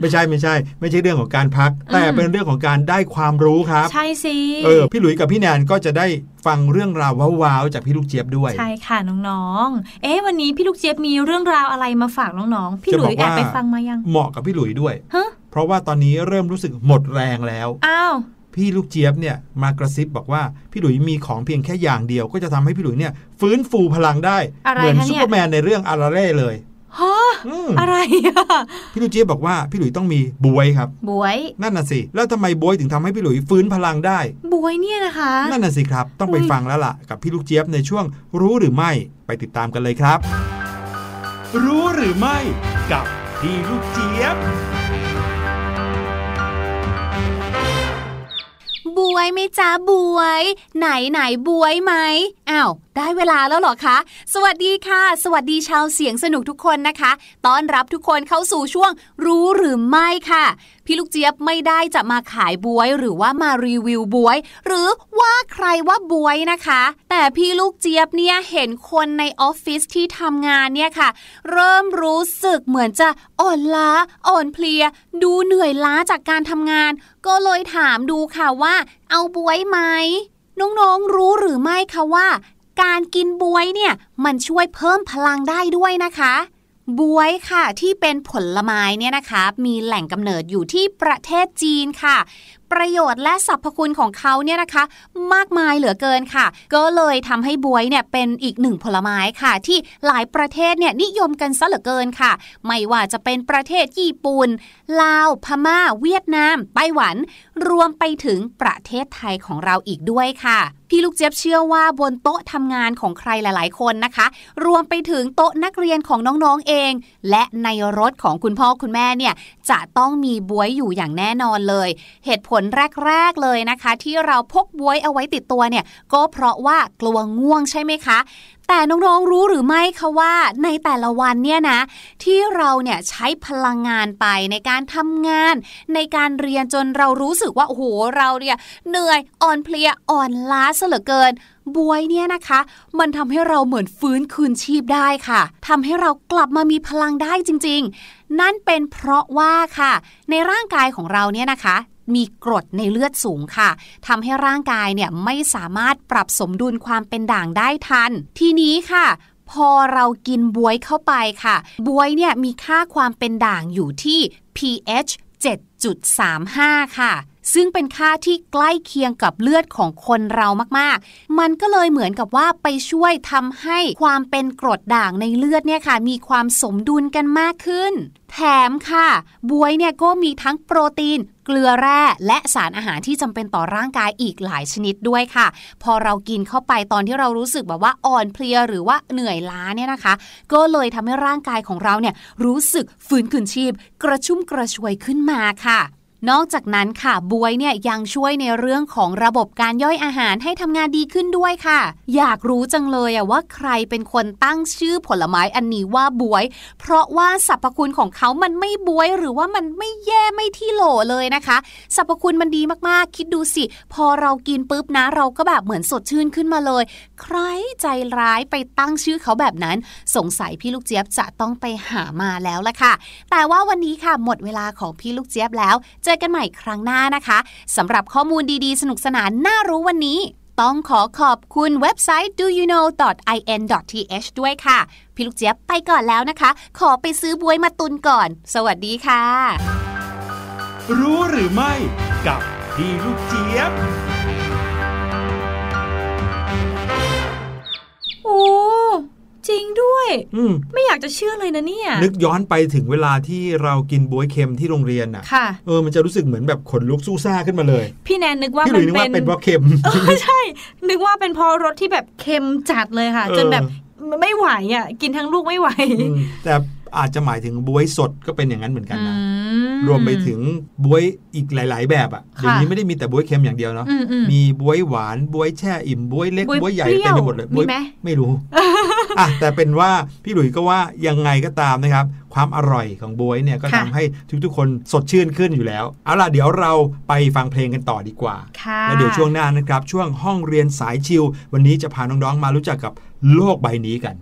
ไม่ใช่ไม่ใช่ ไม่ใช่เรื่องของการพัก แต่เป็นเรื่องของการได้ความรู้ครับ ใช่สิเออพี่หลุยกับพี่แนนก็จะได้ฟังเรื่องราวว้าวๆจากพี่ลูกเจี๊ยบด้วย ใช่ค่ะน้องๆ เอ๊ะวันนี้พี่ลูกเจี๊ยบมีเรื่องราวอะไรมาฝากน้องๆ พี่หลุจะบยอกแอบว่าไปฟังมายัง เหมาะกับพี่หลุยด้วยฮะเพราะว่าตอนนี้เริ่มรู้สึกหมดแรงแล้ว อ้าว พี่ลูกเจี๊ยบเนี่ยมากระซิบบอกว่าพี่หลุยมีของเพียงแค่อย่างเดียว ก็จะทำให้พี่หลุยเนี่ยฟื้นฟูพลังได้อะไรเหมือนคะเนี่ยซูเปอร์แมนในเรื่องอาราเร่เลยฮะอืมอะไรอะพี่ลูกเจี๊ยบบอกว่าพี่หลุยต้องมีบ๊วยครับ บ๊วยนั่นน่ะสิแล้วทำไมบ๊วยถึงทำให้พี่หลุยฟื้นพลังได้ บ๊วยเนี่ยนะคะ นั่นน่ะสิครับ ต้องไปอุ๊ยฟังแล้วล่ะกับพี่ลูกเจี๊ยบในช่วงรู้หรือไม่ไปติดตามกันเลยครับ รู้หรือไม่กับพี่ลูกเจี๊ยบ บวยไหมจ้าบวย ไหนไหนบวยไหมอ้าว ได้เวลาแล้วหรอคะ สวัสดีค่ะ สวัสดีชาวเสียงสนุกทุกคนนะคะ ต้อนรับทุกคนเข้าสู่ช่วงรู้หรือไม่ค่ะ พี่ลูกเจี๊ยบไม่ได้จะมาขายบวย หรือว่ามารีวิวบวย หรือว่าใครว่าบวยนะคะ แต่พี่ลูกเจี๊ยบเนี่ยเห็นคนในออฟฟิศที่ทำงานเนี่ยค่ะ เริ่มรู้สึกเหมือนจะอ่อนล้าอ่อนเพลีย ดูเหนื่อยล้าจากการทำงาน ก็เลยถามดูค่ะว่า เอาบวยไหมน้องๆรู้หรือไม่คะว่า การกินบวยเนี่ยมันช่วยเพิ่มพลังได้ด้วยนะคะบวยค่ะที่เป็นผลไม้เนี่ยนะคะ มีแหล่งกำเนิดอยู่ที่ประเทศจีนค่ะ ประโยชน์และสรรพคุณของเขาเนี่ยนะคะ มากมายเหลือเกินค่ะ ก็เลยทำให้บวยเนี่ยเป็นอีกหนึ่งผลไม้ค่ะ ที่หลายประเทศเนี่ยนิยมกันซะเหลือเกินค่ะ ไม่ว่าจะเป็นประเทศญี่ปุ่นลาว พม่า เวียดนาม ไต้หวัน รวมไปถึงประเทศไทยของเราอีกด้วยค่ะพี่ลูกเจี๊ยบเชื่อว่าบนโต๊ะทำงานของใครหลาย ๆ คนนะคะ รวมไปถึงโต๊ะนักเรียนของน้อง ๆ เอง และในรถของคุณพ่อคุณแม่เนี่ย จะต้องมีบวยอยู่อย่างแน่นอนเลย เหตุผลแรก ๆ เลยนะคะ ที่เราพกบวยเอาไว้ติดตัวเนี่ย ก็เพราะว่ากลัวง่วงใช่ไหมคะ แต่น้องๆรู้หรือไม่คะว่าในแต่ละวันเนี่ยนะ ที่เราเนี่ยใช้พลังงานไปในการทำงาน ในการเรียนจนเรารู้สึกว่าโอ้โหเราเนี่ยเหนื่อยอ่อนเพลียอ่อนล้าซะเหลือเกินบวยเนี่ยนะคะ มันทำให้เราเหมือนฟื้นคืนชีพได้ค่ะทำให้เรากลับมามีพลังได้จริง ๆ นั่นเป็นเพราะว่าค่ะ ในร่างกายของเราเนี่ยนะคะ มีกรดในเลือดสูงค่ะทำให้ร่างกายเนี่ยไม่สามารถปรับสมดุลความเป็นด่างได้ทัน ทีนี้ค่ะ พอเรากินบวยเข้าไปค่ะ บวยเนี่ยมีค่าความเป็นด่างอยู่ที่ pH 7.35 ค่ะ ซึ่งเป็นค่าที่ใกล้เคียงกับเลือดของคนเรามากๆ มันก็เลยเหมือนกับว่าไปช่วยทำให้ความเป็นกรดด่างในเลือดเนี่ยค่ะ มีความสมดุลกันมากขึ้น แถมค่ะ บวยเนี่ยก็มีทั้งโปรตีน เกลือแร่และสารอาหารที่จำเป็นต่อร่างกายอีกหลายชนิดด้วยค่ะ พอเรากินเข้าไปตอนที่เรารู้สึกแบบว่าอ่อนเพลียหรือว่าเหนื่อยล้าเนี่ยนะคะ ก็เลยทำให้ร่างกายของเราเนี่ยรู้สึกฟื้นคืนชีพ กระชุ่มกระชวยขึ้นมาค่ะ นอกจากนั้นค่ะบวยเนี่ยยังช่วยในเรื่องของระบบการย่อยอาหารให้ทำงานดีขึ้นด้วยค่ะ อยากรู้จังเลยอะว่าใครเป็นคนตั้งชื่อผลไม้อันนี้ว่าบวย เพราะว่าสรรพคุณของเขามันไม่บวยหรือว่ามันไม่แย่ไม่ที่โหลเลยนะคะสรรพคุณมันดีมากๆ คิดดูสิ พอเรากินปุ๊บนะ เราก็แบบเหมือนสดชื่นขึ้นมาเลย ใครใจร้ายไปตั้งชื่อเขาแบบนั้น สงสัยพี่ลูกเจี๊ยบจะต้องไปหามาแล้วละค่ะ แต่ว่าวันนี้ค่ะหมดเวลาของพี่ลูกเจี๊ยบแล้วเจอกันใหม่ครั้งหน้านะคะสำหรับข้อมูลดีๆ สนุกสนานน่ารู้วันนี้ ต้องขอขอบคุณเว็บไซต์ doyouknow.in.th ด้วยค่ะ พี่ลูกเจี๊ยบไปก่อนแล้วนะคะ ขอไปซื้อบวยมาตุนก่อน สวัสดีค่ะ รู้หรือไม่กับพี่ลูกเจี๊ยบโอ้ จริงด้วย อืมไม่อยากจะเชื่อเลยนะเนี่ย นึกย้อนไปถึงเวลาที่เรากินบวยเค็มที่โรงเรียนอะค่ะเออมันจะรู้สึกเหมือนแบบขนลุกสู้ซ่าขึ้นมาเลย พี่แนนนึกว่าพี่หมัลุนยนึกเป็ว่าเป็นนเพราะเค็มเออใช่ นึกว่าเป็นเพราะรสที่แบบเค็มจัดเลยค่ะเออจนแบบไม่ไหวอะกินทั้งลูกไม่ไหวอืมแต่ อาจจะหมายถึงบวยสดก็เป็นอย่างนั้นเหมือนกันนะอืรวมไปถึงบวยอีกหลาย ๆ แบบอะ่ะค่ะเดี๋ยวนี้ไม่ได้มีแต่บวยเค็มอย่างเดียวเนาะอืมอืมมีบวยหวานบวยแช่อิ่มบวยเล็กบ๊วยบวยใหญ่เปรี้ยวเต็มไปหมดเลยมีบ๊วยไหมไม่รู้อะแต่เป็นว่าพี่หลุยส์ก็ว่ายังไงก็ตามนะครับ ความอร่อยของบวยเนี่ยก็ค่ะทำให้ทุกๆคนสดชื่นขึ้นอยู่แล้ว เอาล่ะเดี๋ยวเราไปฟังเพลงกันต่อดีกว่าค่ะแล้วเดี๋ยวช่วงหน้านะครับ ช่วงห้องเรียนสายชิลวันนี้จะพาน้องๆมารู้จักกับโลกใบนี้กัน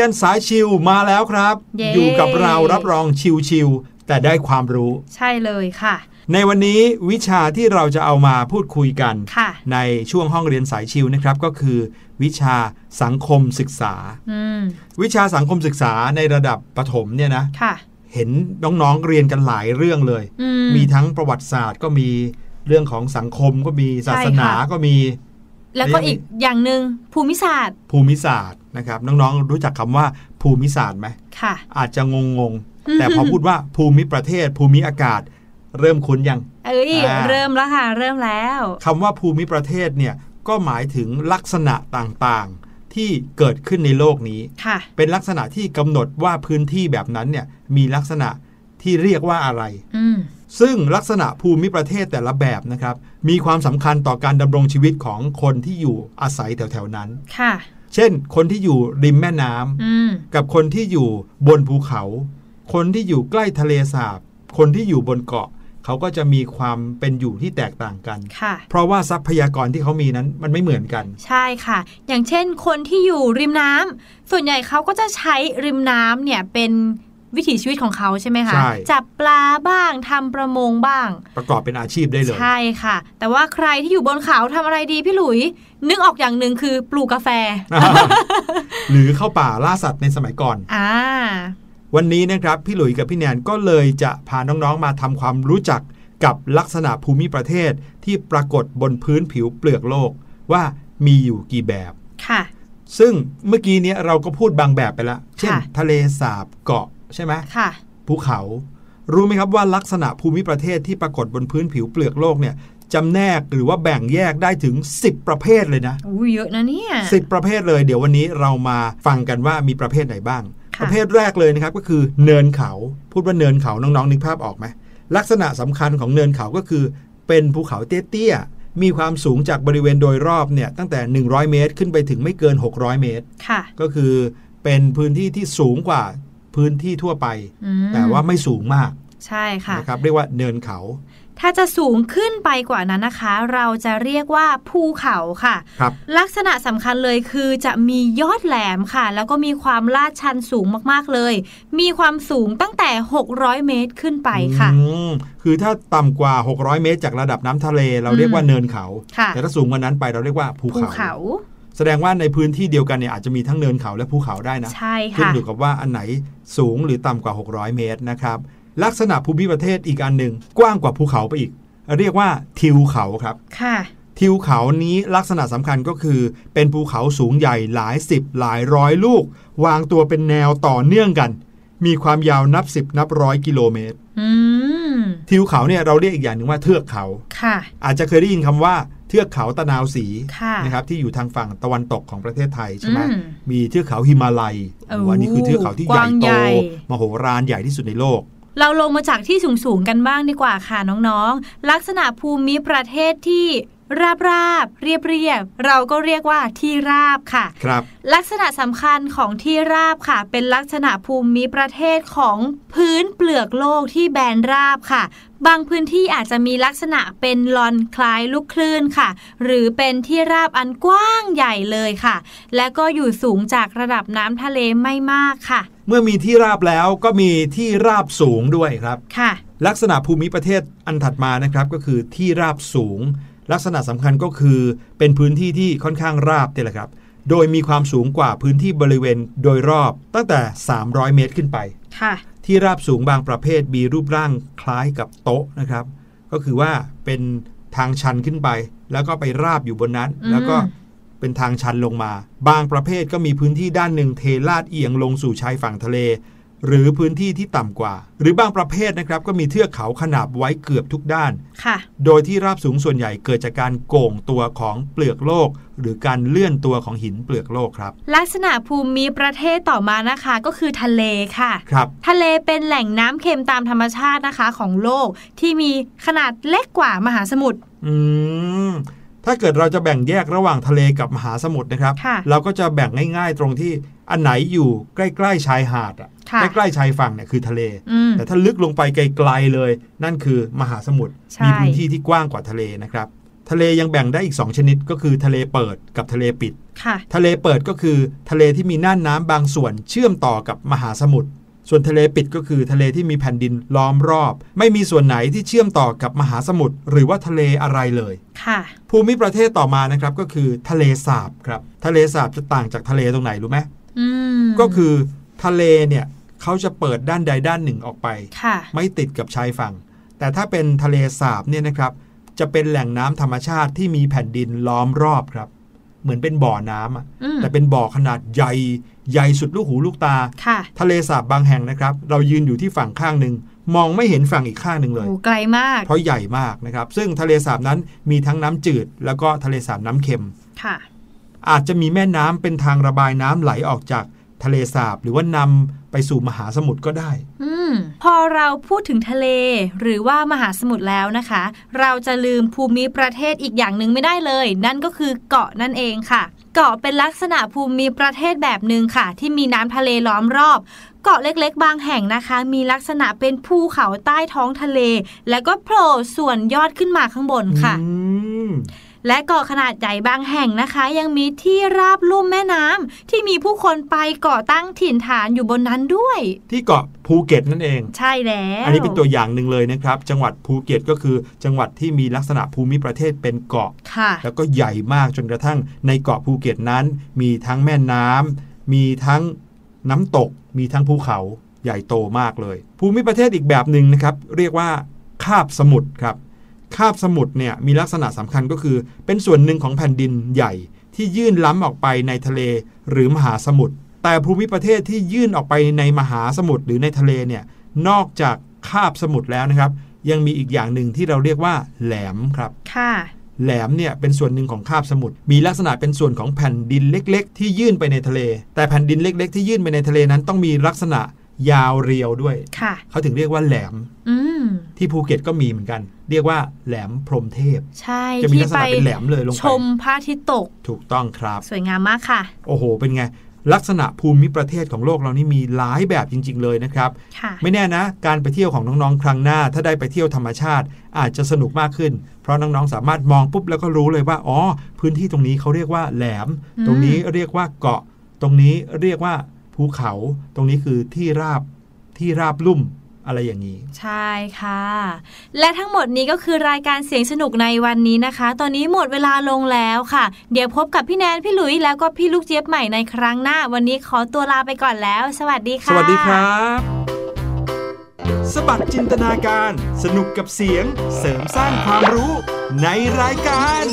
รียนสายชิวมาแล้วครับเย้อยู่กับเรารับรองชิวๆแต่ได้ความรู้ ใช่เลยค่ะ ในวันนี้วิชาที่เราจะเอามาพูดคุยกันค่ะในช่วงห้องเรียนสายชิวนะครับก็คือ วิชาสังคมศึกษาอืมวิชาสังคมศึกษาในระดับประถมเนี่ยนะค่ะเห็นน้องๆเรียนกันหลายเรื่องเลยอืมมีทั้งประวัติศาสตร์ก็มีเรื่องของสังคมก็มีศาสนาใช่ค่ะก็มี แล้วก็อีกอย่างหนึ่งภูมิศาสตร์ ภูมิศาสตร์นะครับ น้องๆ รู้จักคำว่าภูมิศาสตร์ไหมค่ะ อาจจะงงๆ แต่พอพูดว่าภูมิประเทศ ภูมิอากาศ เริ่มคุ้นยัง เอ้ยอ่าเริ่มแล้วค่ะเริ่มแล้วคำว่าภูมิประเทศเนี่ยก็หมายถึงลักษณะต่างๆที่เกิดขึ้นในโลกนี้ค่ะเป็นลักษณะที่กำหนดว่าพื้นที่แบบนั้นเนี่ยมีลักษณะ ที่เรียกว่าอะไรอืมซึ่งลักษณะภูมิประเทศแต่ละแบบนะครับ มีความสำคัญต่อการดำรงชีวิตของคนที่อยู่อาศัยแถวๆนั้น ค่ะ เช่น คนที่อยู่ริมแม่น้ำอืมกับคนที่อยู่บนภูเขา คนที่อยู่ใกล้ทะเลสาบ คนที่อยู่บนเกาะเขาก็จะมีความเป็นอยู่ที่แตกต่างกันค่ะเพราะว่าทรัพยากรที่เขามีนั้นมันไม่เหมือนกัน ใช่ค่ะ อย่างเช่นคนที่อยู่ริมน้ำส่วนใหญ่เขาก็จะใช้ริมน้ำเนี่ยเป็น วิถีชีวิตของเขาใช่ไหมคะใช่จับปลาบ้างทำประมงบ้าง ประกอบเป็นอาชีพได้เลย ใช่ค่ะ แต่ว่าใครที่อยู่บนเขาทำอะไรดีพี่หลุย นึกออกอย่างหนึ่งคือปลูกกาแฟ หรือเข้าป่าล่าสัตว์ในสมัยก่อนอ่าวันนี้นะครับพี่หลุยส์กับพี่แนนก็เลยจะพาน้องๆมาทำความรู้จักกับลักษณะภูมิประเทศที่ปรากฏบนพื้นผิวเปลือกโลกว่ามีอยู่กี่แบบค่ะ ซึ่งเมื่อกี้เนี้ยเราก็พูดบางแบบไปแล้วเช่นค่ะทะเลสาบเกาะ ใช่ไหมค่ะภูเขา รู้ไหมครับว่าลักษณะภูมิประเทศที่ปรากฏบนพื้นผิวเปลือกโลกเนี่ยจำแนกหรือว่าแบ่งแยกได้ถึง 10 ประเภทเลยนะอู้เยอะนะเนี่ยสิบประเภทเลย เดี๋ยววันนี้เรามาฟังกันว่ามีประเภทไหนบ้างค่ะประเภทแรกเลยนะครับก็คือเนินเขา พูดว่าเนินเขาน้องๆนึกภาพออกไหมลักษณะสำคัญของเนินเขาก็คือ เป็นภูเขาเตี้ยๆมีความสูงจากบริเวณโดยรอบเนี่ยตั้งแต่ 100 เมตร ขึ้นไปถึงไม่เกิน 600 เมตร ค่ะ ก็คือเป็นพื้นที่ที่สูงกว่า พื้นที่ทั่วไปอืมแต่ว่าไม่สูงมากใช่ค่ะนะครับเรียกว่าเนินเขา ถ้าจะสูงขึ้นไปกว่านั้นนะคะ เราจะเรียกว่าภูเขาค่ะครับลักษณะสำคัญเลยคือจะมียอดแหลมค่ะ แล้วก็มีความลาดชันสูงมากๆเลย มีความสูงตั้งแต่ 600 เมตรขึ้นไปค่ะอืมคือถ้าต่ำกว่า 600 เมตร จากระดับน้ำทะเล เราเรียกว่าเนินเขาค่ะแต่ถ้าสูงกว่านั้นไปเราเรียกว่าภูภูเขาเขา แสดงว่าในพื้นที่เดียวกันเนี่ยอาจจะมีทั้งเนินเขาและภูเขาได้นะใช่ขึ้นค่ะอยู่กับว่าอันไหนสูงหรือต่ำกว่า 600 เมตรนะครับ ลักษณะภูมิประเทศอีกอันหนึ่งกว้างกว่าภูเขาไปอีก เรียกว่าทิวเขาครับค่ะทิวเขานี้ลักษณะสำคัญก็คือ เป็นภูเขาสูงใหญ่หลายสิบหลายร้อยลูก วางตัวเป็นแนวต่อเนื่องกัน มีความยาวนับสิบนับร้อยกิโลเมตรอืมทิวเขาเนี่ยเราเรียกอีกอย่างหนึ่งว่าเทือกเขาค่ะ อาจจะเคยได้ยินคำว่า เทือกเขาตะนาวสีค่ะนะครับที่อยู่ทางฝั่งตะวันตกของประเทศไทยใช่ไหมอืมมีเทือกเขาหิมาลัยโอ้วันนี้คือเทือกเขาที่ใหญ่กว้างโตใหญ่มโหฬารใหญ่ที่สุดในโลกเราลงมาจากที่สูงๆกันบ้างดีกว่าค่ะน้องๆ ลักษณะภูมิประเทศที่ ราบราบเรียบเรียบเราก็เรียกว่าที่ราบค่ะครับลักษณะสำคัญของที่ราบค่ะ เป็นลักษณะภูมิประเทศของพื้นเปลือกโลกที่แบนราบค่ะ บางพื้นที่อาจจะมีลักษณะเป็นลอนคล้ายลูกคลื่นค่ะ หรือเป็นที่ราบอันกว้างใหญ่เลยค่ะ และก็อยู่สูงจากระดับน้ำทะเลไม่มากค่ะ เมื่อมีที่ราบแล้วก็มีที่ราบสูงด้วยครับค่ะ ลักษณะภูมิประเทศอันถัดมานะครับก็คือที่ราบสูง ลักษณะสำคัญก็คือเป็นพื้นที่ที่ค่อนข้างราบเนี่ยแหละครับ โดยมีความสูงกว่าพื้นที่บริเวณโดยรอบตั้งแต่ 300 เมตรขึ้นไปค่ะที่ราบสูงบางประเภทมีรูปร่างคล้ายกับโต๊ะนะครับ ก็คือว่าเป็นทางชันขึ้นไป แล้วก็ไปราบอยู่บนนั้นอืมแล้วก็เป็นทางชันลงมา บางประเภทก็มีพื้นที่ด้านหนึ่งเทลาดเอียงลงสู่ชายฝั่งทะเล หรือพื้นที่ที่ต่ำกว่า หรือบางประเภทนะครับก็มีเทือกเขาขนาบไว้เกือบทุกด้านค่ะ โดยที่ราบสูงส่วนใหญ่เกิดจากการโก่งตัวของเปลือกโลก หรือการเลื่อนตัวของหินเปลือกโลกครับ ลักษณะภูมิประเทศต่อมานะคะก็คือทะเลค่ะครับทะเลเป็นแหล่งน้ำเค็มตามธรรมชาตินะคะของโลกที่มีขนาดเล็กกว่ามหาสมุทรอืมถ้าเกิดเราจะแบ่งแยกระหว่างทะเลกับมหาสมุทรนะครับค่ะเราก็จะแบ่งง่าย ๆ ตรงที่ อันไหนอยู่ใกล้ๆชายหาดอะค่ะใกล้ๆชายฝั่งเนี่ยคือทะเลอืมแต่ถ้าลึกลงไปไกลๆเลย นั่นคือมหาสมุทรใช่มีพื้นที่ที่กว้างกว่าทะเลนะครับ ทะเลยังแบ่งได้อีก 2 ชนิดก็คือทะเลเปิดกับทะเลปิดค่ะทะเลเปิดก็คือทะเลที่มีน่านน้ำบางส่วนเชื่อมต่อกับมหาสมุทรส่วนทะเลปิดก็คือทะเลที่มีแผ่นดินล้อมรอบ ไม่มีส่วนไหนที่เชื่อมต่อกับมหาสมุทรหรือว่าทะเลอะไรเลยค่ะภูมิประเทศต่อมานะครับก็คือทะเลสาบครับทะเลสาบจะต่างจากทะเลตรงไหนรู้ไหมอืม ก็คือทะเลเนี่ยเขาจะเปิดด้านใดด้านหนึ่งออกไปค่ะไม่ติดกับชายฝั่ง แต่ถ้าเป็นทะเลสาบเนี่ยนะครับ จะเป็นแหล่งน้ำธรรมชาติที่มีแผ่นดินล้อมรอบครับ เหมือนเป็นบ่อน้ำอะอืมแต่เป็นบ่อขนาดใหญ่ใหญ่สุดลูกหูลูกตาค่ะทะเลสาบบางแห่งนะครับ เรายืนอยู่ที่ฝั่งข้างหนึ่งมองไม่เห็นฝั่งอีกข้างหนึ่งเลยโอ้ไกลมาก เพราะใหญ่มากนะครับ ซึ่งทะเลสาบนั้นมีทั้งน้ำจืด แล้วก็ทะเลสาบน้ำเค็มค่ะ อาจจะมีแม่น้ำเป็นทางระบายน้ำไหลออกจากทะเลสาบหรือว่านำไปสู่มหาสมุทรก็ได้ อืม พอเราพูดถึงทะเล หรือว่ามหาสมุทรแล้วนะคะ เราจะลืมภูมิประเทศอีกอย่างหนึ่งไม่ได้เลย นั่นก็คือเกาะนั่นเองค่ะ เกาะเป็นลักษณะภูมิประเทศแบบหนึ่งค่ะ ที่มีน้ำทะเลล้อมรอบ เกาะเล็กๆ บางแห่งนะคะ มีลักษณะเป็นภูเขาใต้ท้องทะเล แล้วก็โผล่ส่วนยอดขึ้นมาข้างบนค่ะอืม และเกาะขนาดใหญ่บางแห่งนะคะ ยังมีที่ราบลุ่มแม่น้ำที่มีผู้คนไปก่อตั้งถิ่นฐานอยู่บนนั้นด้วย ที่เกาะภูเก็ตนั่นเอง ใช่แล้ว อันนี้เป็นตัวอย่างหนึ่งเลยนะครับ จังหวัดภูเก็ตก็คือ จังหวัดที่มีลักษณะภูมิประเทศเป็นเกาะค่ะแล้วก็ใหญ่มากจนกระทั่งในเกาะภูเก็ตนั้น มีทั้งแม่น้ำมีทั้งน้ำตก มีทั้งภูเขาใหญ่โตมากเลย ภูมิประเทศอีกแบบหนึ่งนะครับ เรียกว่าคาบสมุทรครับ คาบสมุทรเนี่ยมีลักษณะสำคัญก็คือ เป็นส่วนหนึ่งของแผ่นดินใหญ่ที่ยื่นล้ำออกไปในทะเลหรือมหาสมุทรแต่ภูมิประเทศที่ยื่นออกไปในมหาสมุทรหรือในทะเลเนี่ยนอกจากคาบสมุทรแล้วนะครับ ยังมีอีกอย่างหนึ่งที่เราเรียกว่า แหลมครับค่ะแหลมเนี่ยเป็นส่วนหนึ่งของคาบสมุทรมีลักษณะเป็นส่วนของแผ่นดินเล็ก ๆ ที่ยื่นไปในทะเล แต่แผ่นดินเล็ก ๆ ที่ยื่นไปในทะเลนั้นต้องมีลักษณะ ยาวเรียวด้วยค่ะเขาถึงเรียกว่าแหลมอืมที่ภูเก็ตก็มีเหมือนกัน เรียกว่าแหลมพรหมเทพ ใช่จะมีที่ลักษไปณะเป็นแหลมเลยลงชไปมพระอาทิตย์ตก ถูกต้องครับ สวยงามมากค่ะ โอ้โห เป็นไง ลักษณะภูมิประเทศของโลกเรานี่มีหลายแบบจริง ๆ เลยนะครับค่ะไม่แน่นะ การไปเที่ยวของน้องๆ ครั้งหน้า ถ้าได้ไปเที่ยวธรรมชาติ อาจจะสนุกมากขึ้น เพราะน้องๆ สามารถมองปุ๊บแล้วก็รู้เลยว่า อ๋อ พื้นที่ตรงนี้เขาเรียกว่าแหลมอืมตรงนี้เรียกว่าเกาะ ตรงนี้เรียกว่า ภูเขา ตรงนี้คือที่ราบที่ราบลุ่มอะไรอย่างนี้ ใช่ค่ะ และทั้งหมดนี้ก็คือรายการเสียงสนุกในวันนี้นะคะ ตอนนี้หมดเวลาลงแล้วค่ะ เดี๋ยวพบกับพี่แนนพี่หลุยแล้วก็พี่ลูกเจี๊ยบใหม่ในครั้งหน้า วันนี้ขอตัวลาไปก่อนแล้ว สวัสดีสค่ะวัสดีครับ สบัดจินตนาการ สนุกกับเสียงเสริมสร้างความรู้ในรายการ